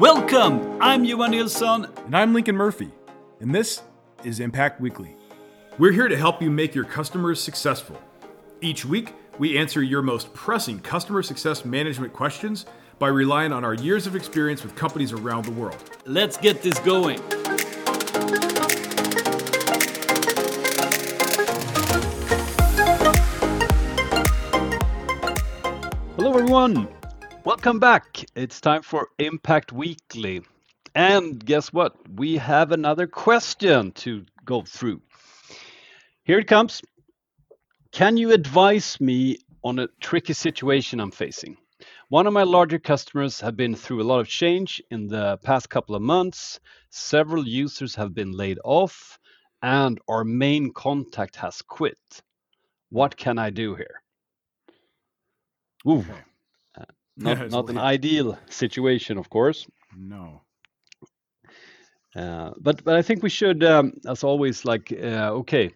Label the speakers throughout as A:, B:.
A: Welcome! I'm Johan Nilsson.
B: And I'm Lincoln Murphy. And this is Impact Weekly. We're here to help you make your customers successful. Each week, we answer your most pressing customer success management questions by relying on our years of experience with companies around the world.
A: Let's get this going. Hello, everyone. Welcome back. It's time for Impact Weekly. And guess what? We have another question to go through. Here it comes. Can you advise me on a tricky situation I'm facing? One of my larger customers have been through a lot of change in the past couple of months. Several users have been laid off, and our main contact has quit. What can I do here? Ooh, uh, not, not an ideal situation, of course.
B: No.
A: Uh, but but I think we should, um, as always, like uh, okay,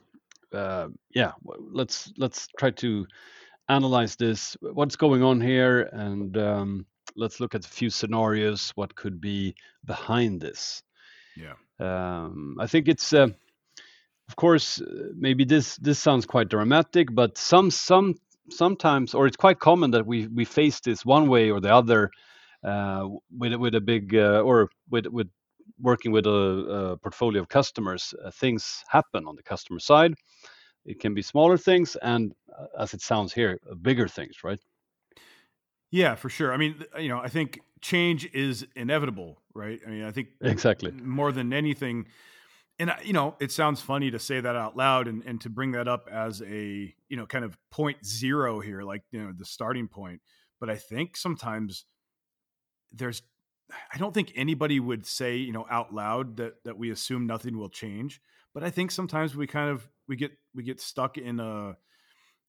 A: uh, yeah, let's let's try to analyze this. What's going on here, and um, let's look at a few scenarios. What could be behind this?
B: Yeah.
A: Um, I think it's, uh, of course, uh, maybe this this sounds quite dramatic, but some some sometimes, or it's quite common that we we face this one way or the other uh, with with a big uh, or with with working with a, a portfolio of customers. Uh, things happen on the customer side. It can be smaller things, and uh, as it sounds here, bigger things, right?
B: Yeah, for sure. I mean, you know, I think change is inevitable, right? I mean, I think
A: exactly
B: more than anything and uh, you know it sounds funny to say that out loud and, and to bring that up as a you know kind of point zero here like you know the starting point. But i think sometimes there's i don't think anybody would say you know out loud that that we assume nothing will change. But i think sometimes we kind of we get we get stuck in a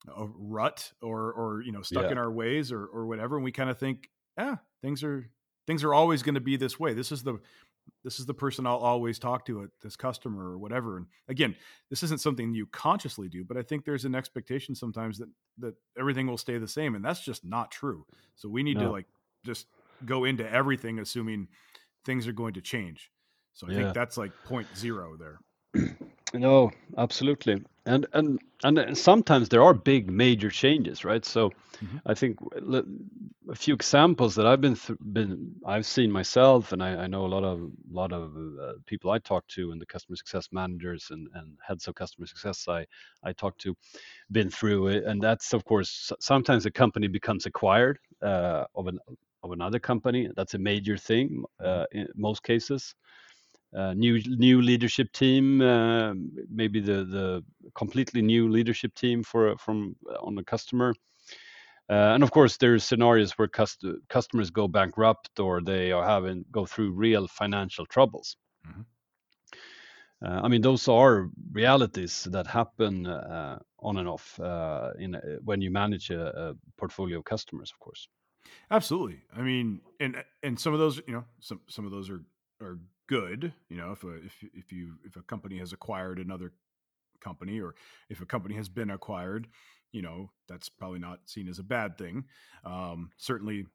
B: a rut or or you know stuck yeah. in our ways or or whatever. And we kind of think yeah things are things are always going to be this way. This is the this is the person I'll always talk to at this customer or whatever. And again, this isn't something you consciously do, but I think there's an expectation sometimes that that everything will stay the same, and that's just not true. So we need no. to like just go into everything assuming things are going to change. So I yeah. think that's like point zero there.
A: No, absolutely, and and and sometimes there are big major changes, right? So mm-hmm. I think a few examples that I've been th- been I've seen myself, and I, I, know a lot of a lot of uh, people I talk to, and the customer success managers and, and heads of customer success I I talk to, been through it, and that's of course sometimes a company becomes acquired uh, of an of another company. That's a major thing uh, mm-hmm. in most cases uh, new new leadership team, uh, maybe the the completely new leadership team for from uh, on the customer. Uh, and of course, there's scenarios where cust- customers go bankrupt or they are having go through real financial troubles. Mm-hmm. Uh, I mean, those are realities that happen uh, on and off in when you manage a, a portfolio of customers, of course.
B: Absolutely. I mean, and and some of those, you know, some some of those are are good. You know, if a, if if you if a company has acquired another company, or if a company has been acquired, you know, that's probably not seen as a bad thing. Um, certainly,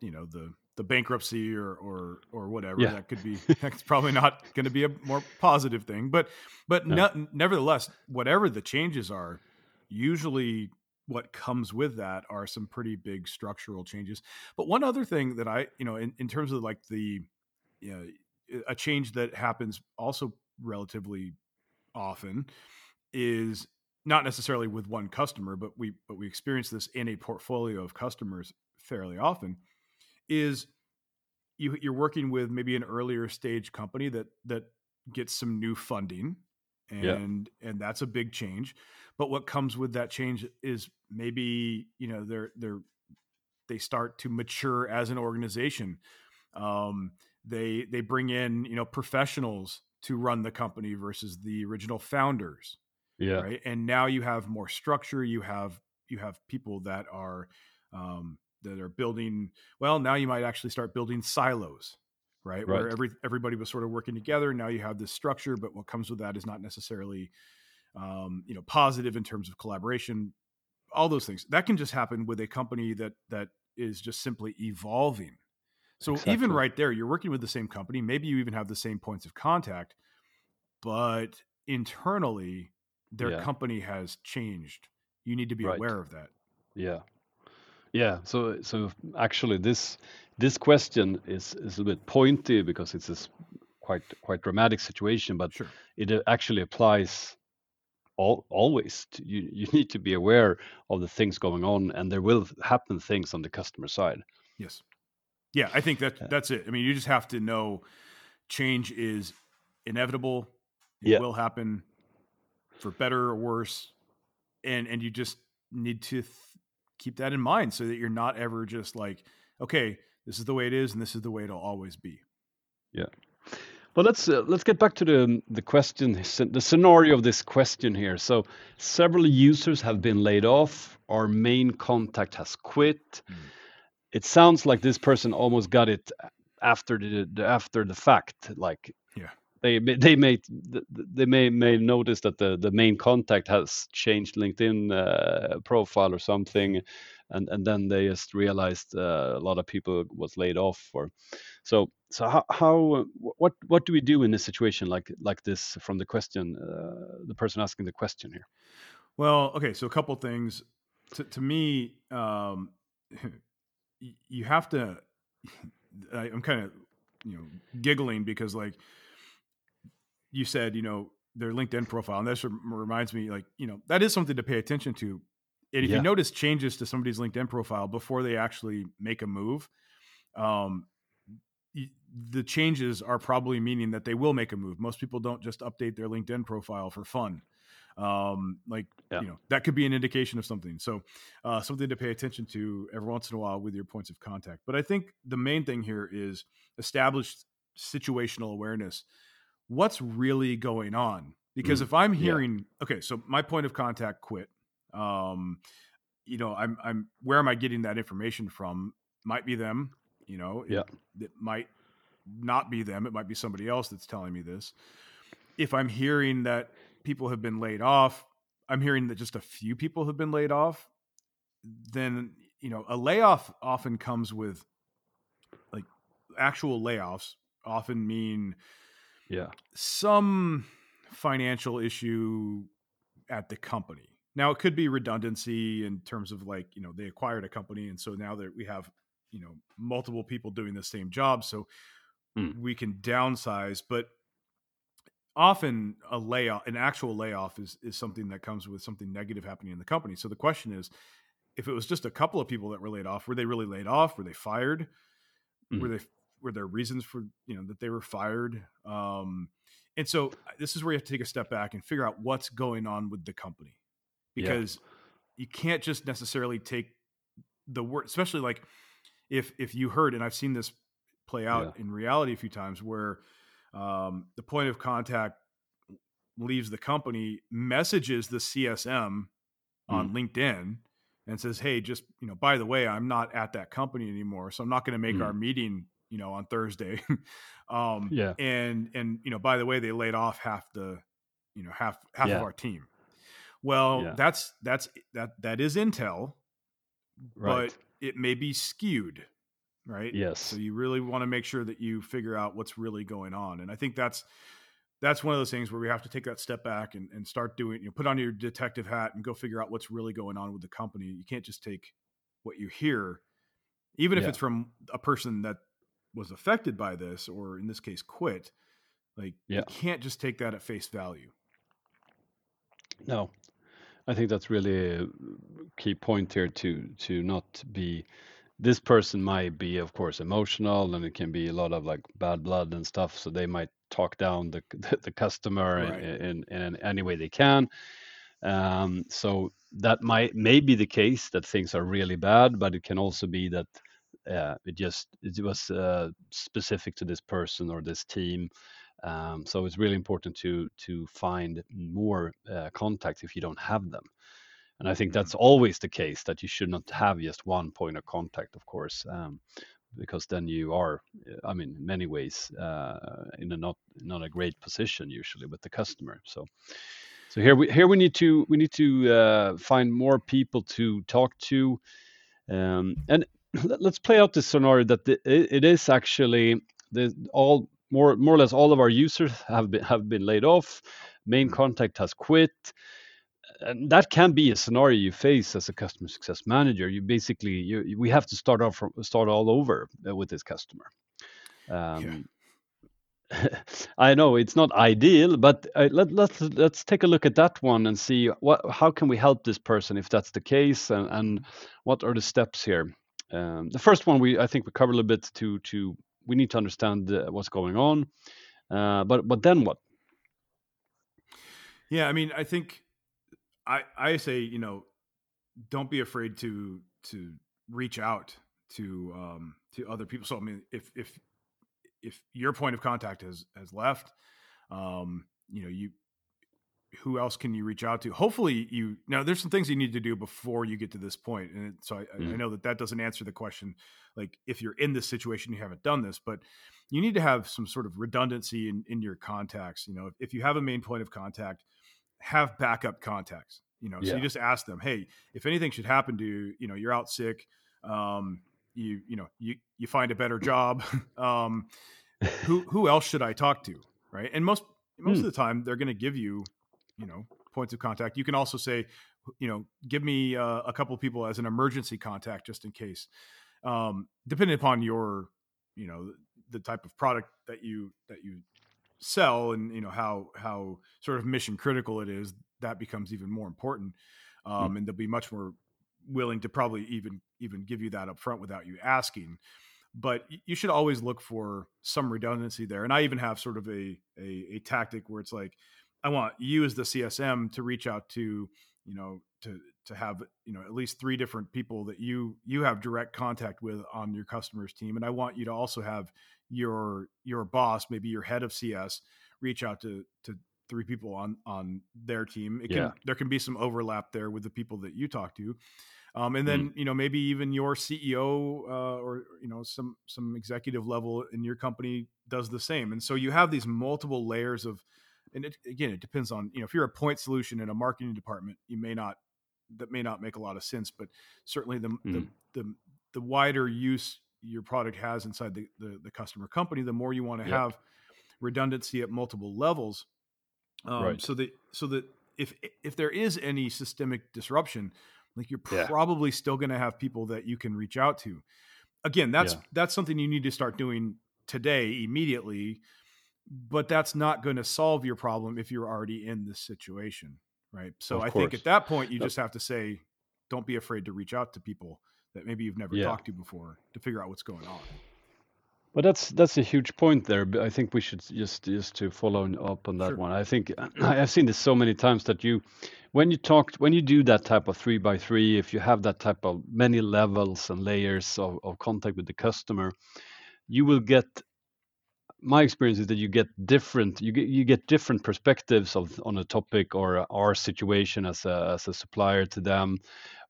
B: you know the the bankruptcy or or or whatever yeah. that could be that's probably not going to be a more positive thing but but no. ne- nevertheless whatever the changes are usually what comes with that are some pretty big structural changes but one other thing that i you know in, in terms of like the you know a change that happens also relatively often is not necessarily with one customer, but we but we experience this in a portfolio of customers fairly often. Is you you're working with maybe an earlier stage company that that gets some new funding, and yeah. and that's a big change. But what comes with that change is maybe you know they're they're they start to mature as an organization. Um, they they bring in you know professionals to run the company versus the original founders
A: yeah.
B: right? And now you have more structure you have you have people that are um, that are building well now you might actually start building silos right, right. where every everybody was sort of working together now you have this structure but what comes with that is not necessarily um, you know positive in terms of collaboration all those things. That can just happen with a company that that is just simply evolving So
A: Exactly.
B: even right there, you're working with the same company. Maybe you even have the same points of contact, but internally, their
A: Yeah.
B: company has changed. You need to be
A: Right.
B: aware of that.
A: Yeah. Yeah. So so actually this this question is is a bit pointy because it's a s- quite quite dramatic situation, but
B: Sure.
A: it uh, actually applies all, always. You you need to be aware of the things going on, and there will happen things on the customer side.
B: Yes. Yeah, I think that that's it. I mean, you just have to know change is inevitable. It
A: Yeah.
B: will happen for better or worse, and and you just need to th- keep that in mind so that you're not ever just like, okay, this is the way it is, and this is the way it'll always be.
A: But let's uh, let's get back to the the question, the scenario of this question here. So several users have been laid off. Our main contact has quit.
B: Mm.
A: It sounds like this person almost got it after the, the after the fact. Like
B: Yeah.
A: they may- they may they may may notice that the the main contact has changed LinkedIn uh, profile or something, and and then they just realized uh, a lot of people was laid off or so so how, how uh, what what do we do in a situation like like this from the question uh, the person asking the question here
B: Well, okay, so a couple things. To, to me, um, you have to. I, I'm kind of, you know, giggling because like you said, you know, their LinkedIn profile, and this reminds me, like, you know, that is something to pay attention to. And if
A: Yeah.
B: you notice changes to somebody's LinkedIn profile before they actually make a move, um, the changes are probably meaning that they will make a move. Most people don't just update their LinkedIn profile for fun. Um, like
A: Yeah.
B: you know, that could be an indication of something. So, uh, something to pay attention to every once in a while with your points of contact. But I think the main thing here is established situational awareness. What's really going on? Because
A: Mm,
B: if I'm
A: yeah.
B: hearing, okay, so my point of contact quit. Um, you know, I'm, I'm, where am I getting that information from? Might be them. You know, it-
A: Yeah.
B: it might not be them. It might be somebody else that's telling me this. If I'm hearing that people have been laid off, I'm hearing that just a few people have been laid off, then, you know, a layoff often comes with like actual layoffs often mean
A: yeah
B: some financial issue at the company. Now it could be redundancy in terms of like, you know, they acquired a company and so now that we have, you know, multiple people doing the same job so
A: Mm.
B: we can downsize, but often a layoff, an actual layoff is is something that comes with something negative happening in the company. So the question is if it was just a couple of people that were laid off, were they really laid off? Were they fired? Were they were there reasons for you know that they were fired? Um, and so this is where you have to take a step back and figure out what's going on with the company
A: Yeah.
B: because you can't just necessarily take the word, especially like if if you heard, and I've seen this play out in reality a few times where um, the point of contact leaves the company, messages the CSM on LinkedIn and says, "Hey, just you know, by the way, I'm not at that company anymore, so I'm not going to make
A: Mm.
B: our meeting, you know, on Thursday." um,
A: Yeah.
B: and and you know, by the way, they laid off half the, you know, half half
A: Yeah.
B: of our team. Well,
A: Yeah.
B: that's that's that that is intel,
A: right
B: but it may be skewed, right?
A: yes
B: So you really want to make sure that you figure out what's really going on. And I think that's that's one of those things where we have to take that step back and, and start doing, you know, put on your detective hat and go figure out what's really going on with the company. You can't just take what you hear, even if it's from a person that was affected by this, or in this case, quit. Like
A: Yeah.
B: you can't just take that at face value.
A: No, I think that's really a key point here to to not be. This person might be, of course, emotional, and it can be a lot of like bad blood and stuff. So they might talk down the the customer in, in, in any way they can. Um, so that might may be the case that things are really bad, but it can also be that uh, it just it was uh, specific to this person or this team. Um, so it's really important to to find more uh, contacts if you don't have them. And I think that's always the case that you should not have just one point of contact, of course, um, because then you are, I mean, in many ways, uh, in a not not a great position usually with the customer. So, so here we here we need to we need to uh, find more people to talk to, um, and let's play out this scenario that the, it, it is actually the all more more or less all of our users have been have been laid off. Main contact has quit and that can be a scenario you face as a customer success manager you basically you we have to start off from start all over uh, with this customer um, yeah. I know it's not ideal, but uh, let, let's let's take a look at that one and see what how can we help this person if that's the case, and, and what are the steps here. Um, the first one we I think we covered a little bit to to we need to understand uh, what's going on, uh, but but then what?
B: Yeah, I mean, I think I I say you know, don't be afraid to to reach out to um, to other people. So I mean, if if if your point of contact has has left, um, you know, you who else can you reach out to? Hopefully, you now there's some things you need to do before you get to this point. and so I, mm. I, know that that doesn't answer the question. Like if you're in this situation, you haven't done this, but you need to have some sort of redundancy in in your contacts. You know, if, if you have a main point of contact, have backup contacts. You know, yeah. so you just ask them, hey, if anything should happen to you, you know, you're out sick, um, you you know, you you find a better job, um, who who else should I talk to, right? And most most mm. of the time, they're going to give you you know points of contact. You can also say, you know, give me uh, a couple people as an emergency contact just in case. Um, depending upon your, you know, the type of product that you that you sell and you know how how sort of mission critical it is, that becomes even more important. Hmm. Um, mm. And they'll be much more willing to probably even even give you that up front without you asking but you should always look for some redundancy there and i even have sort of a, a, a tactic where it's like I want you as the CSM to reach out to, you know, to to have you know at least three different people that you you have direct contact with on your customers team, and I want you to also have your your boss, maybe your head of CS, reach out to to three people on on their team. It can yeah. there can be some overlap there with the people that you talk to. Um, and then mm. you know maybe even your CEO uh, or you know some some executive level in your company does the same, and so you have these multiple layers of and it, again, it depends on you know if you're a point solution in a marketing department, you may not that may not make a lot of sense, but certainly the mm. the, the, the wider use your product has inside the, the, the customer company, the more you want to yep. have redundancy at multiple levels. Um, right. So that so that if if there is any systemic disruption, like you're yeah. probably still going to have people that you can reach out to. Again, that's yeah. that's something you need to start doing today immediately but that's not going to solve your problem if you're already in this situation right so of i course. think at that point you just have to say don't be afraid to reach out to people that maybe you've never yeah. talked to before to figure out what's going on
A: but that's that's a huge point there But i think we should just just to follow up on that sure. one i think i've seen this so many times that you when you talk when you do that type of three by three if you have that type of many levels and layers of, of contact with the customer you will get my experience is that you get different you get you get different perspectives of on a topic or our situation as a as a supplier to them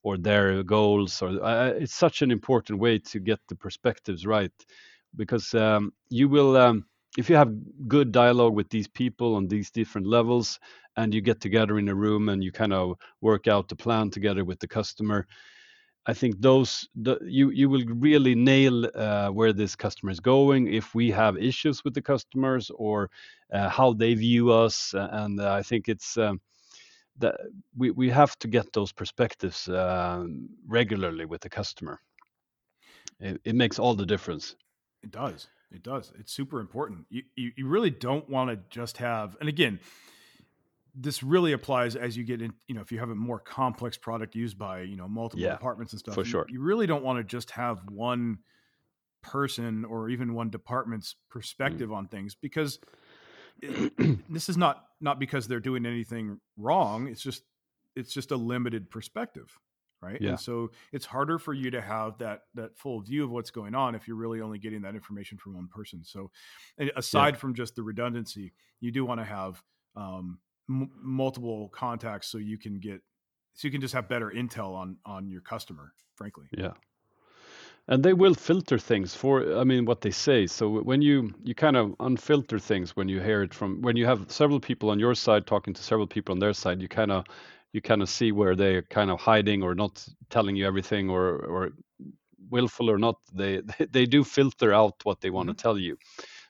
A: or their goals or uh, it's such an important way to get the perspectives right because um, you will um, if you have good dialogue with these people on these different levels and you get together in a room and you kind of work out the plan together with the customer I think those the, you you will really nail uh, where this customer is going if we have issues with the customers or uh, how they view us, and uh, I think it's um, that we we have to get those perspectives um, regularly with the customer. It, it makes all the difference.
B: It does. It does. It's super important. You you, you really don't want to just have, and again, this really applies as you get in you know if you have a more complex product used by you know multiple yeah, departments and stuff
A: for sure
B: you really don't want to just have one person or even one department's mm. perspective mm. on things because this is not not because they're doing anything wrong it's just it's just a limited perspective right
A: yeah.
B: and so it's harder for you to have that that full view of what's going on if you're really only getting that information from one person so aside yeah. from just the redundancy you do want to have um, m- multiple contacts so you can get so you can just have better intel on on your customer frankly
A: yeah and they will filter things for i mean what they say so when you you kind of unfilter things when you hear it from when you have several people on your side talking to several people on their side you kind of you kind of see where they're kind of hiding or not telling you everything or or willful or not, they they do filter out what they want
B: Mhm.
A: to tell you.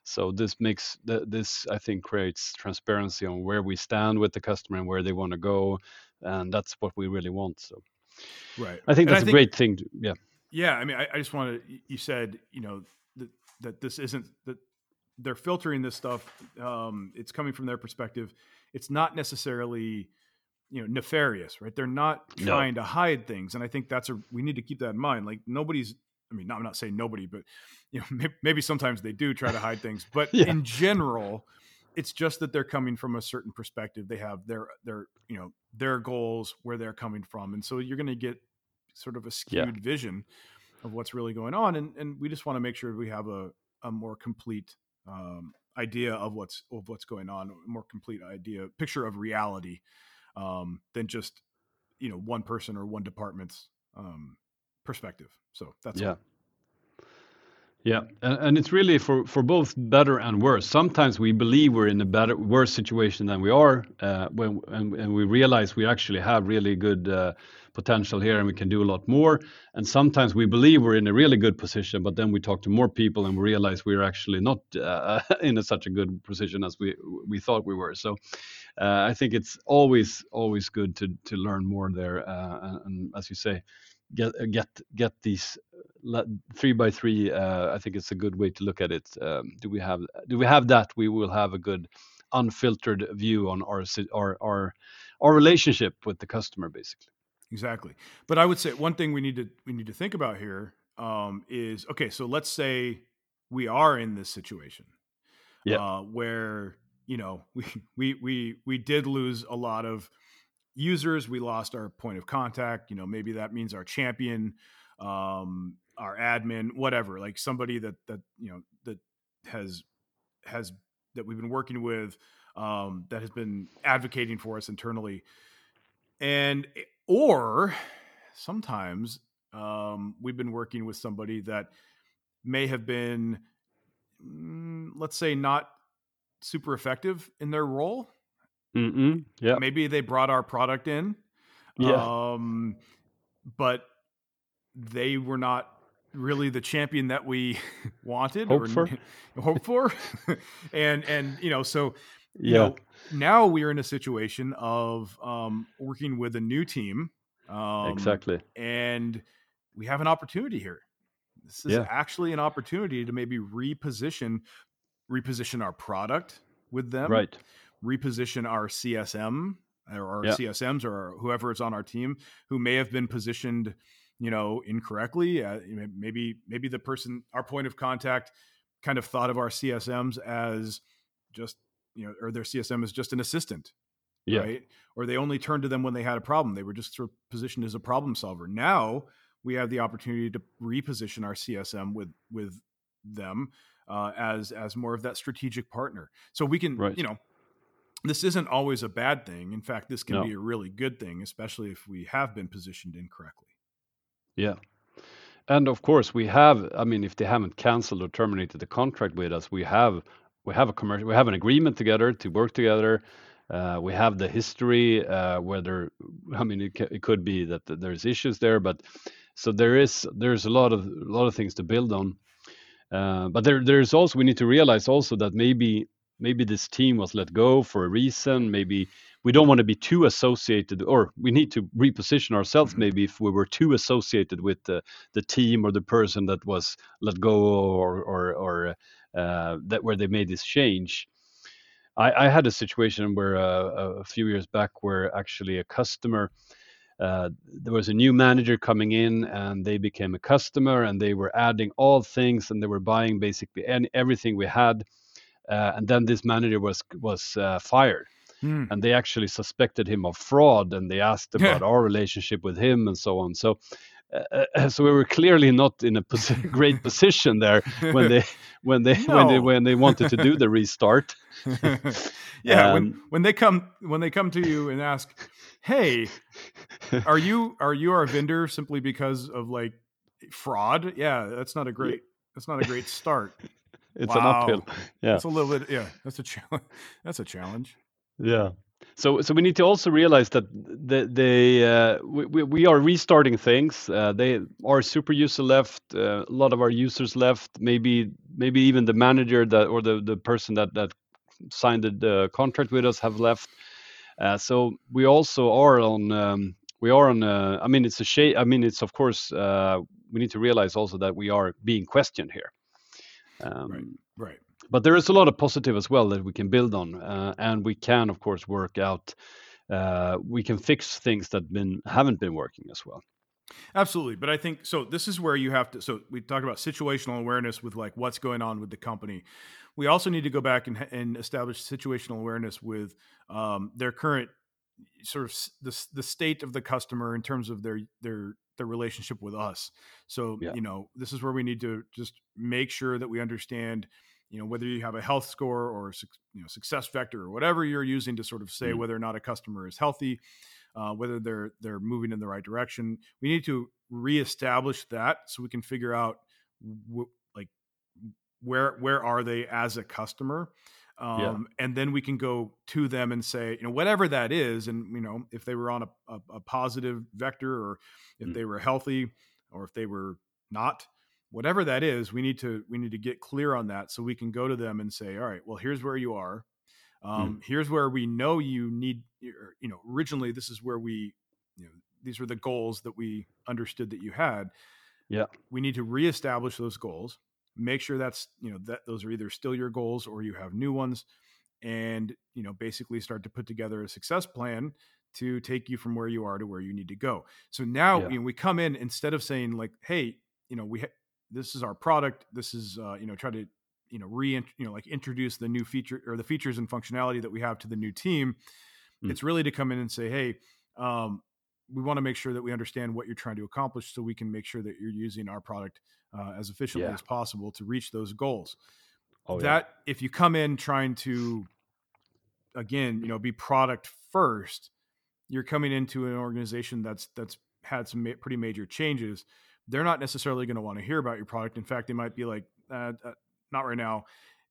A: So this makes this I think creates transparency on where we stand with the customer and where they want to go, and that's what we really want. So
B: Right.
A: I think
B: And
A: that's a great thing. To, yeah,
B: Yeah, I mean, I, I just want to. You said, you know, that that this isn't that they're filtering this stuff. Um, it's coming from their perspective. It's not necessarily, you know, nefarious, right? They're not
A: No.
B: trying to hide things, and I think that's a. We need to keep that in mind. Like nobody's. I mean, I'm not saying nobody, but you know, maybe, maybe sometimes they do try to hide things, but
A: Yeah.
B: in general, it's just that they're coming from a certain perspective. They have their their you know their goals, where they're coming from, and so you're going to get sort of a
A: Yeah.
B: skewed vision of what's really going on and and we just want to make sure we have a a more complete um, idea of what's of what's going on a more complete idea picture of reality um, than just you know one person or one department's um, perspective so that's
A: yeah.
B: all.
A: Yeah, and, it's really for, for both better and worse. Sometimes we believe we're in a better worse situation than we are, uh, when and, and we realize we actually have really good uh, potential here and we can do a lot more. And sometimes we believe we're in a really good position, but then we talk to more people and we realize we're actually not uh, in a, such a good position as we we thought we were. So uh, I think it's always always good to to learn more there, uh, and, and as you say, get get get these three by three. Uh, I think it's a good way to look at it. Um, do we have do we have that? We will have a good unfiltered view on our our our our relationship with the customer, basically.
B: exactly but i would say one thing we need to we need to think about here um, is okay so let's say we are in this situation
A: Yeah.
B: uh, where you know we we we we did lose a lot of users we lost our point of contact you know maybe that means our champion um admin whatever like somebody that that you know that has has that we've been working with um that has been advocating for us internally and or sometimes um we've been working with somebody that may have been mm, let's say not super effective in their role
A: Mm-mm. Yeah.
B: maybe they brought our product in
A: Yeah.
B: um but they were not really the champion that we wanted
A: Hoped for.
B: hoped for and and you know so you
A: Yeah.
B: know, now we are in a situation of um working with a new team um
A: exactly.
B: and we have an opportunity here. This is
A: Yeah.
B: actually an opportunity to maybe reposition reposition our product with them,
A: Right.
B: reposition our CSM or our
A: Yeah.
B: CSMs or whoever is on our team who may have been positioned, you know, incorrectly. Uh, maybe maybe the person, our point of contact, kind of thought of our CSMs as just you know, or their CSM is just an assistant
A: Yeah.
B: right? Or they only turned to them when they had a problem. They were just sort of positioned as a problem solver. Now we have the opportunity to reposition our CSM with with them uh, as as more of that strategic partner. So we can,
A: Right.
B: you know, this isn't always a bad thing. In fact, this can
A: No.
B: be a really good thing, especially if we have been positioned incorrectly.
A: Yeah. And of course, we have. I mean, if they haven't canceled or terminated the contract with us, we have we have a commercial. We have an agreement together to work together. Uh, we have the history. Uh, whether I mean, it, could be that th- there's issues there, but so there is there's a lot of a lot of things to build on. Uh, but there there's also we need to realize also that maybe maybe this team was let go for a reason. Maybe we don't want to be too associated, or we need to reposition ourselves.
B: Mhm.
A: Maybe if we were too associated with the the team or the person that was let go or or or uh, that where they made this change. I, I had a situation where uh, a few years back where actually a customer uh, there was a new manager coming in and they became a customer and they were adding all things and they were buying basically any, everything we had uh, and then this manager was was uh, fired
B: Hmm.
A: and they actually suspected him of fraud and they asked about our relationship with him and so on so uh, uh, so we were clearly not in a posi- great position there when they when they when they when they wanted to do the restart
B: yeah, when
A: Um,
B: when they come when they come to you and ask, "Hey, are you are you our vendor simply because of like fraud?" Yeah, that's not a great that's not a great start.
A: it's an uphill yeah
B: That's a little bit yeah, that's a challenge. That's a challenge.
A: Yeah. so so we need to also realize that the the uh, we, we are restarting things. Uh, they our super user left uh, a lot of our users left. Maybe maybe even the manager that or the the person that that signed the contract with us have left. Uh, so we also are on um, we are on uh, i mean it's a shame i mean it's of course uh, we need to realize also that we are being questioned here.
B: Um, right right
A: but there is a lot of positive as well that we can build on, uh, and we can, of course, work out. Uh, we can fix things that been haven't been working as well.
B: Absolutely, but I think so. This is where you have to. So we talked about situational awareness with like what's going on with the company. We also need to go back and, and establish situational awareness with um, their current sort of the the state of the customer in terms of their their their relationship with us. So yeah. you know, this is where we need to just make sure that we understand you know whether you have a health score or you know success vector or whatever you're using to sort of say mm-hmm. whether or not a customer is healthy uh, whether they're they're moving in the right direction we need to reestablish that so we can figure out like where where are they as a customer um, yeah. and then we can go to them and say you know whatever that is and you know if they were on a, a, a positive vector or if mm-hmm. they were healthy or if they were not whatever that is we need to we need to get clear on that so we can go to them and say all right well here's where you are hmm. um, mm. here's where we know you need you know originally this is where we you know these were the goals that we understood that you had
A: yeah
B: we need to reestablish those goals make sure that's you know that those are either still your goals or you have new ones and you know basically start to put together a success plan to take you from where you are to where you need to go so now yeah. you know, we come in instead of saying like hey you know we ha- this is our product. This is uh, you know try to you know re you know like introduce the new feature or the features and functionality that we have to the new team. Mm. It's really to come in and say, hey, um, we want to make sure that we understand what you're trying to accomplish, so we can make sure that you're using our product uh, as efficiently yeah. as possible to reach those goals. Oh, that yeah. if you come in trying to again, you know, be product first, you're coming into an organization that's that's had some ma- pretty major changes they're not necessarily going to want to hear about your product. In fact, they might be like, uh, uh, not right now.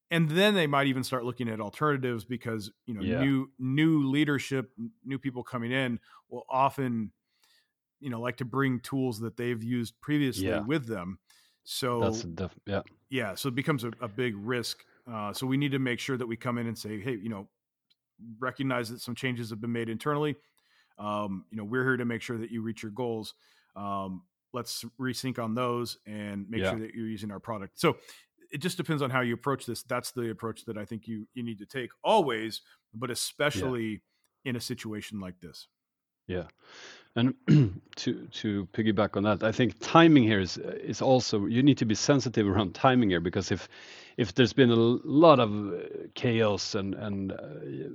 B: And then they might even start looking at alternatives because you know yeah. new new leadership, new people coming in will often, you know, like to bring tools that they've used previously yeah. with them. So
A: that's def- yeah,
B: yeah. So it becomes a, a big risk. Uh, so we need to make sure that we come in and say, hey, you know, recognize that some changes have been made internally. Um, you know, we're here to make sure that you reach your goals. Um, let's resync on those and make yeah. sure that you're using our product. So it just depends on how you approach this. That's the approach that I think you you need to take always, but especially yeah. in a situation like this.
A: Yeah. And to piggyback on that, I think timing here is is also you need to be sensitive around timing here because if if there's been a lot of uh, chaos and uh,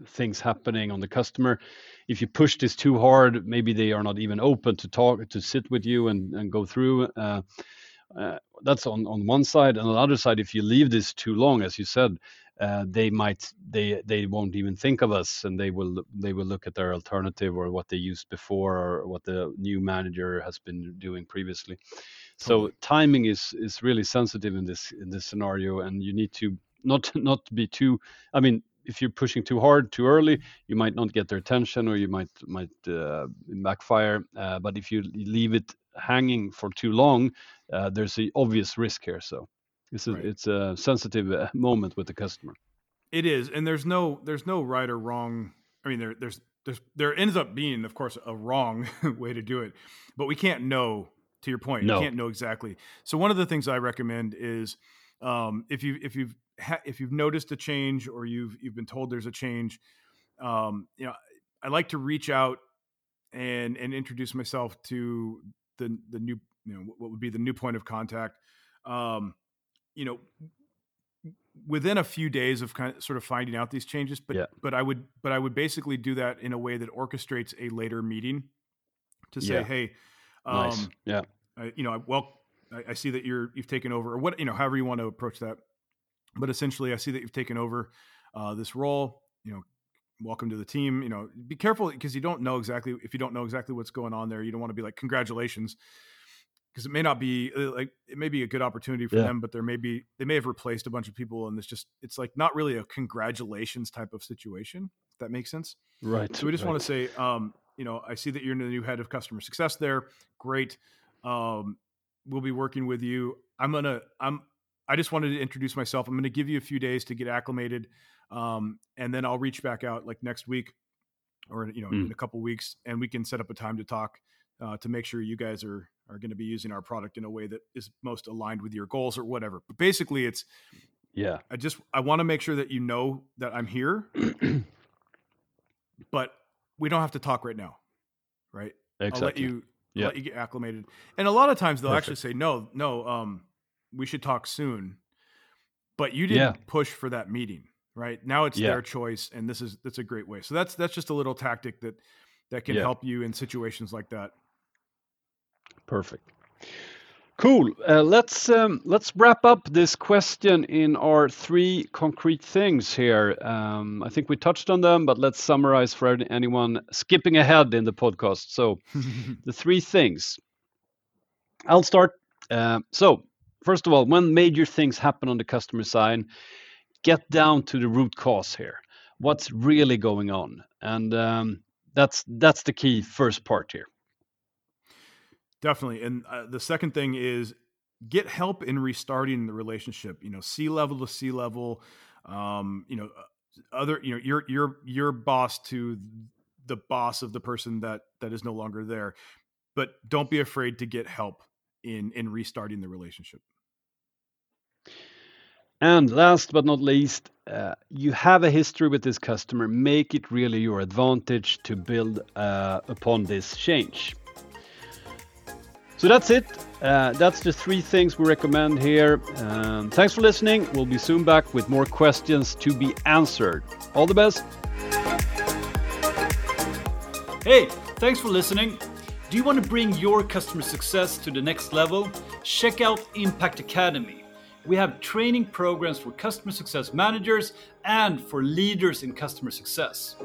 A: things happening on the customer, if you push this too hard, maybe they are not even open to talk to sit with you and go through. Uh, that's on on one side, and on the other side, if you leave this too long, as you said, uh, they might they they won't even think of us and they will they will look at their alternative or what they used before or what the new manager has been doing previously. So timing is is really sensitive in this in this scenario and you need to not not be too i mean if you're pushing too hard too early you might not get their attention or you might might uh, backfire. Uh, but if you leave it hanging for too long uh, there's an obvious risk here so it's a, right. it's a sensitive uh, moment with the customer.
B: It is, and there's no there's no right or wrong. I mean, there there's there's there ends up being, of course, a wrong way to do it, but we can't know. To your point, no. you can't know exactly. So one of the things I recommend is um, if you if you've ha- if you've noticed a change or you've you've been told there's a change, um, you know, I like to reach out and and introduce myself to the the new you know what would be the new point of contact. Um, you know within a few days of kind of sort of finding out these changes but yeah. but i would but i would basically do that in a way that orchestrates a later meeting to say yeah. hey
A: um, nice. yeah
B: I, you know well I, I, see that you're you've taken over or what you know however you want to approach that but essentially i see that you've taken over uh, this role you know welcome to the team you know be careful because you don't know exactly if you don't know exactly what's going on there you don't want to be like congratulations because it may not be uh, like it may be a good opportunity for yeah. them, but there may be they may have replaced a bunch of people, and it's just it's like not really a congratulations type of situation. If that makes sense,
A: right?
B: So we just
A: right.
B: want to say, um, you know, I see that you're the new head of customer success there. Great. Um, we'll be working with you. I'm gonna I'm I just wanted to introduce myself. I'm gonna give you a few days to get acclimated, um, and then I'll reach back out like next week or you know mm. in a couple weeks, and we can set up a time to talk uh, to make sure you guys are are going to be using our product in a way that is most aligned with your goals or whatever. But basically, it's
A: yeah.
B: I just I want to make sure that you know that I'm here, but we don't have to talk right now, right?
A: Exactly.
B: I'll let you yeah. let you get acclimated. And a lot of times they'll Perfect. actually say, "No, no, um, we should talk soon." But you didn't yeah. push for that meeting, right? Now it's yeah. their choice, and this is that's a great way. So that's that's just a little tactic that that can help you in situations like that.
A: Perfect. Cool. Uh, let's um, let's wrap up this question in our three concrete things here. Um, I think we touched on them, but let's summarize for anyone skipping ahead in the podcast. So, the three things. I'll start. Uh, so, first of all, when major things happen on the customer side, get down to the root cause here. What's really going on, and um, that's that's the key first part here.
B: Definitely. And uh, the second thing is get help in restarting the relationship, you know, C-level to C-level, um, you know, uh, other, you know, your, your, your boss to the boss of the person that, that is no longer there, but don't be afraid to get help in, in restarting the relationship.
A: And last but not least, uh, you have a history with this customer. Make it really your advantage to build uh, upon this change. So that's it. Uh, that's the three things we recommend here. Um, thanks for listening. We'll be soon back with more questions to be answered. All the best.
C: Hey, thanks for listening. Do you want to bring your customer success to the next level? Check out Impact Academy. We have training programs for customer success managers and for leaders in customer success.